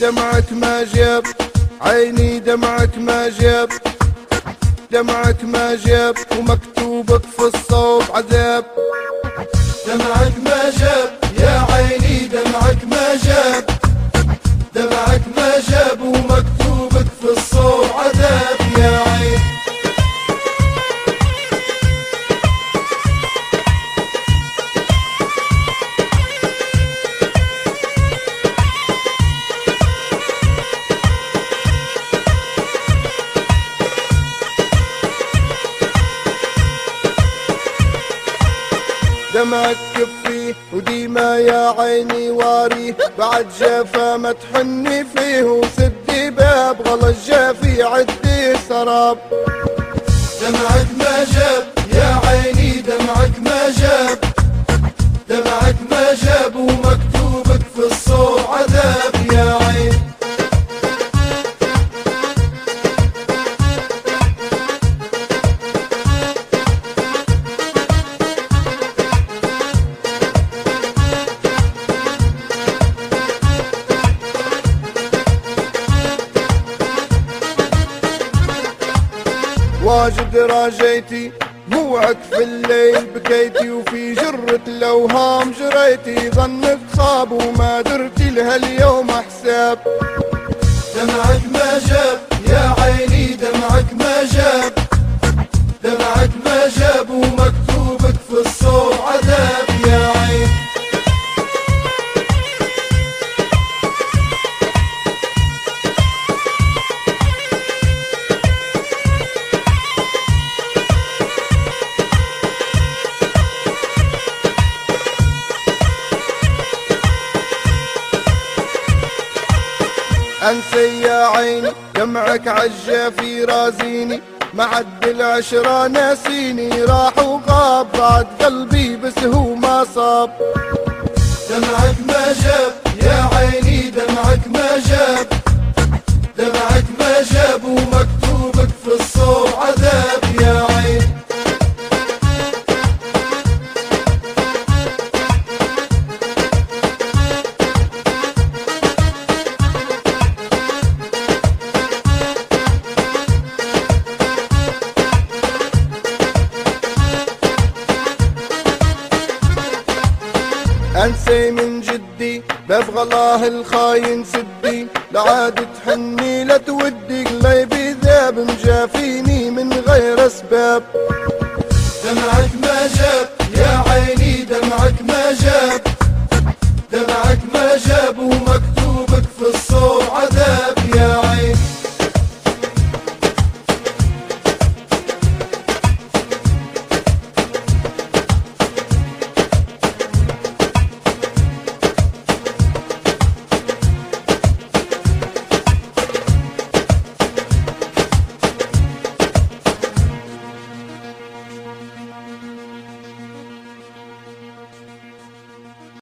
دمعك ما جاب عيني دمعك ما جاب. دمعك ما جاب ومكتوبك في الصوب عذاب. دمعك ما جاب. دمعك كفي وديما يا عيني واري. بعد جافا ما تحني فيه وسدي باب غلط جافي عدي سراب. دمعك ما جاب يا عيني دمعك ما جاب. دمعك ما واجد راجيتي موعك في الليل بكيتي وفي جرة الأوهام جريتي. ظنك خاب وما درتي لها اليوم حساب. دمعك ما جاب يا عيني دمعك ما جاب. انسي يا عيني دمعك عجا في رازيني. معد العشرة ناسيني راح وغاب. بعد قلبي بس هو ما صاب. دمعك ما جاب. أنسي من جدي باب غلاه الخاين سدي. لعاد تحني لا تودي قلبي ذاب مجافيني من غير أسباب. دمعك ما جاب يا عيني دمعك ما جاب.